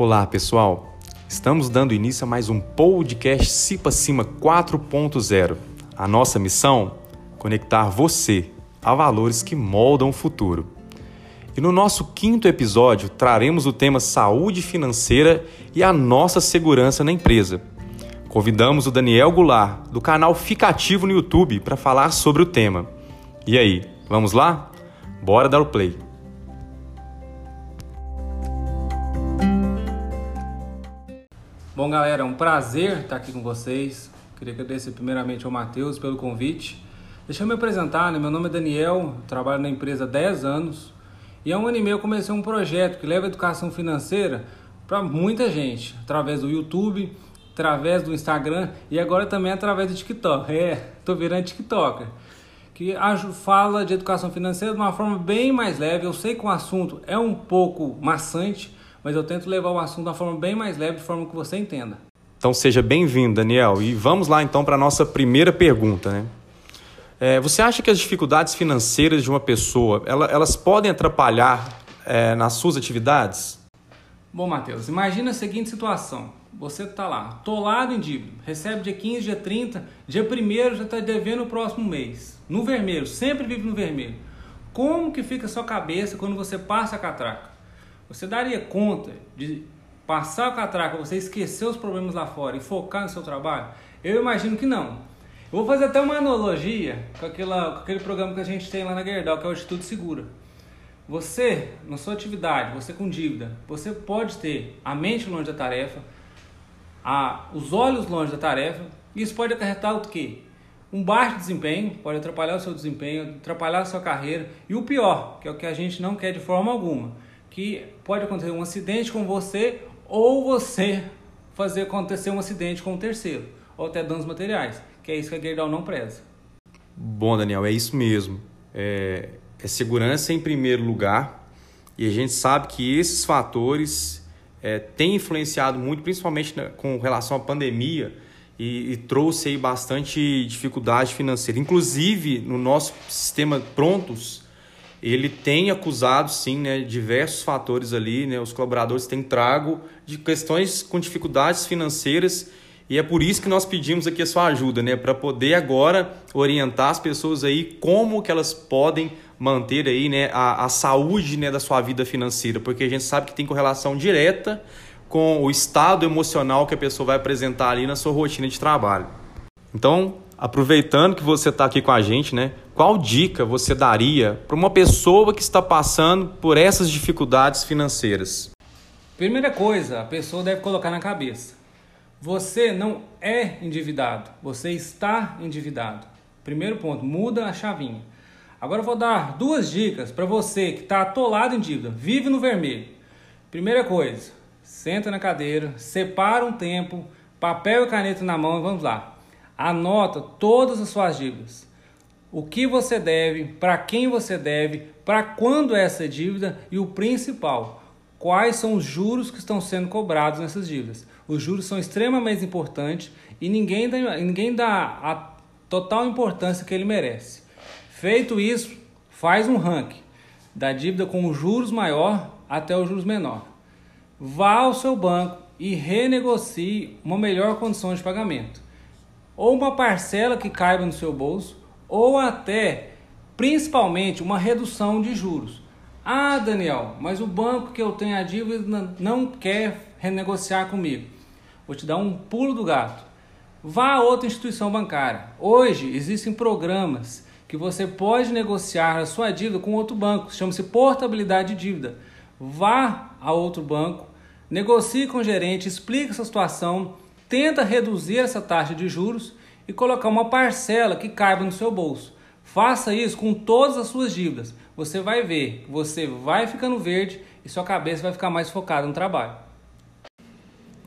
Olá, pessoal. Estamos dando início a mais um podcast Cipa Cima 4.0. A nossa missão conectar você a valores que moldam o futuro. E no nosso quinto episódio traremos o tema saúde financeira e a nossa segurança na empresa. Convidamos o Daniel Goulart, do canal Ficativo no YouTube, para falar sobre o tema. E aí, vamos lá? Bora dar o play! Bom, galera, é um prazer estar aqui com vocês. Queria agradecer primeiramente ao Matheus pelo convite. Deixa eu me apresentar, né? Meu nome é Daniel, trabalho na empresa há 10 anos. E há um ano e meio eu comecei um projeto que leva educação financeira para muita gente, através do YouTube, através do Instagram e agora também através do TikTok. É, tô virando TikToker. Que fala de educação financeira de uma forma bem mais leve. Eu sei que o assunto é um pouco maçante, mas eu tento levar o assunto de uma forma bem mais leve, de forma que você entenda. Então seja bem-vindo, Daniel. E vamos lá então para a nossa primeira pergunta, né? É, você acha que as dificuldades financeiras de uma pessoa elas podem atrapalhar é, nas suas atividades? Bom, Matheus, imagina a seguinte situação. Você está lá, atolado em dívida, recebe dia 15, dia 30, dia 1 já está devendo o próximo mês. No vermelho, sempre vive no vermelho. Como que fica a sua cabeça quando você passa a catraca? Você daria conta de passar o catraca, você esquecer os problemas lá fora e focar no seu trabalho? Eu imagino que não. Eu vou fazer até uma analogia com, aquela, com aquele programa que a gente tem lá na Gerdau, que é o Instituto Segura. Você, na sua atividade, você com dívida, você pode ter a mente longe da tarefa, a, os olhos longe da tarefa, e isso pode acarretar o quê? Um baixo desempenho, pode atrapalhar o seu desempenho, atrapalhar a sua carreira, e o pior, que é o que a gente não quer de forma alguma, que pode acontecer um acidente com você ou você fazer acontecer um acidente com o um terceiro, ou até danos materiais, que é isso que a Gerdau não preza. Bom, Daniel, é isso mesmo. É, é segurança em primeiro lugar e a gente sabe que esses fatores é, têm influenciado muito, principalmente na, com relação à pandemia, e, e, trouxe aí bastante dificuldade financeira. Inclusive, no nosso sistema Prontos, ele tem acusado sim, né, diversos fatores ali, né, os colaboradores têm trago de questões com dificuldades financeiras e é por isso que nós pedimos aqui a sua ajuda, né, para poder agora orientar as pessoas aí como que elas podem manter aí, né, a, a saúde, né, da sua vida financeira, porque a gente sabe que tem correlação direta com o estado emocional que a pessoa vai apresentar ali na sua rotina de trabalho. Então, aproveitando que você está aqui com a gente, né? Qual dica você daria para uma pessoa que está passando por essas dificuldades financeiras? Primeira coisa, a pessoa deve colocar na cabeça: você não é endividado, você está endividado. Primeiro ponto, muda a chavinha. Agora eu vou dar duas dicas para você que está atolado em dívida, vive no vermelho. Primeira coisa, senta na cadeira, separa um tempo, papel e caneta na mão e vamos lá. Anota todas as suas dívidas. O que você deve, para quem você deve, para quando é essa dívida e o principal, quais são os juros que estão sendo cobrados nessas dívidas. Os juros são extremamente importantes e ninguém dá, ninguém dá a total importância que ele merece. Feito isso, faz um ranking da dívida com os juros maior até os juros menor. Vá ao seu banco e renegocie uma melhor condição de pagamento ou uma parcela que caiba no seu bolso, ou até, principalmente, uma redução de juros. Ah, Daniel, mas o banco que eu tenho a dívida não quer renegociar comigo. Vou te dar um pulo do gato. Vá a outra instituição bancária. Hoje existem programas que você pode negociar a sua dívida com outro banco. Chama-se portabilidade de dívida. Vá a outro banco, negocie com o gerente, explique essa situação tenta reduzir essa taxa de juros e colocar uma parcela que caiba no seu bolso. Faça isso com todas as suas dívidas. Você vai ver, você vai ficando verde e sua cabeça vai ficar mais focada no trabalho.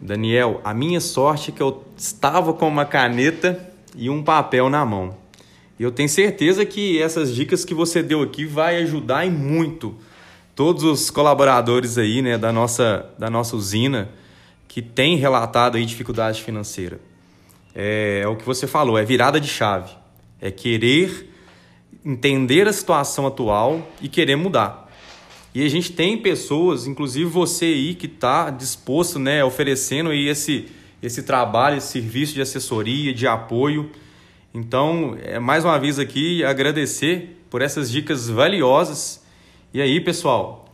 Daniel, a minha sorte é que eu estava com uma caneta e um papel na mão. E eu tenho certeza que essas dicas que você deu aqui vai ajudar e muito todos os colaboradores aí, né, da nossa da nossa usina que tem relatado aí dificuldade financeira. É, é o que você falou, é virada de chave. É querer entender a situação atual e querer mudar. E a gente tem pessoas, inclusive você aí, que está disposto, né, oferecendo aí esse, esse trabalho, esse serviço de assessoria, de apoio. Então, é, mais uma vez aqui, agradecer por essas dicas valiosas. E aí, pessoal,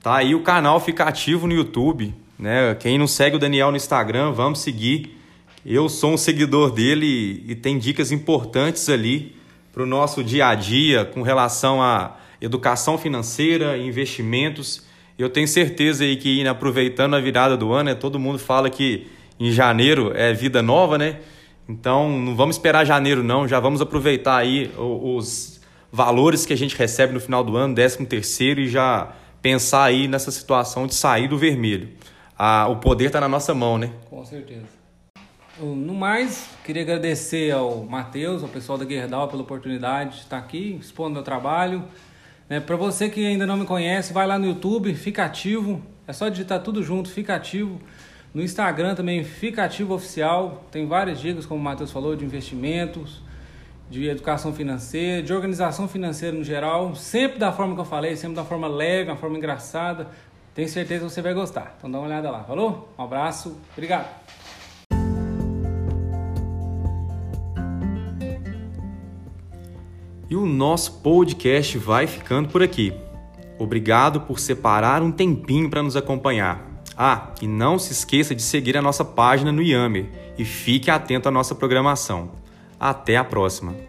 tá aí o canal fica ativo no YouTube. Né? Quem não segue o Daniel no Instagram, vamos seguir. Eu sou um seguidor dele e tem dicas importantes ali para o nosso dia a dia com relação a educação financeira, investimentos. Eu tenho certeza aí que aproveitando a virada do ano, né, todo mundo fala que em janeiro é vida nova, né? Então não vamos esperar janeiro não, já vamos aproveitar aí os valores que a gente recebe no final do ano, 13 terceiro e já pensar aí nessa situação de sair do vermelho. Ah, o poder está na nossa mão, né? Com certeza. No mais, queria agradecer ao Matheus, ao pessoal da Guerdal pela oportunidade de estar aqui expondo meu trabalho. Né, Para você que ainda não me conhece, vai lá no YouTube, fica ativo. É só digitar tudo junto, fica ativo. No Instagram também, fica ativo oficial. Tem várias dicas, como o Matheus falou, de investimentos, de educação financeira, de organização financeira no geral. Sempre da forma que eu falei, sempre da forma leve, uma forma engraçada. Tenho certeza que você vai gostar. Então dá uma olhada lá. Falou? Um abraço, obrigado. E o nosso podcast vai ficando por aqui. Obrigado por separar um tempinho para nos acompanhar. Ah, e não se esqueça de seguir a nossa página no Yammer e fique atento à nossa programação. Até a próxima!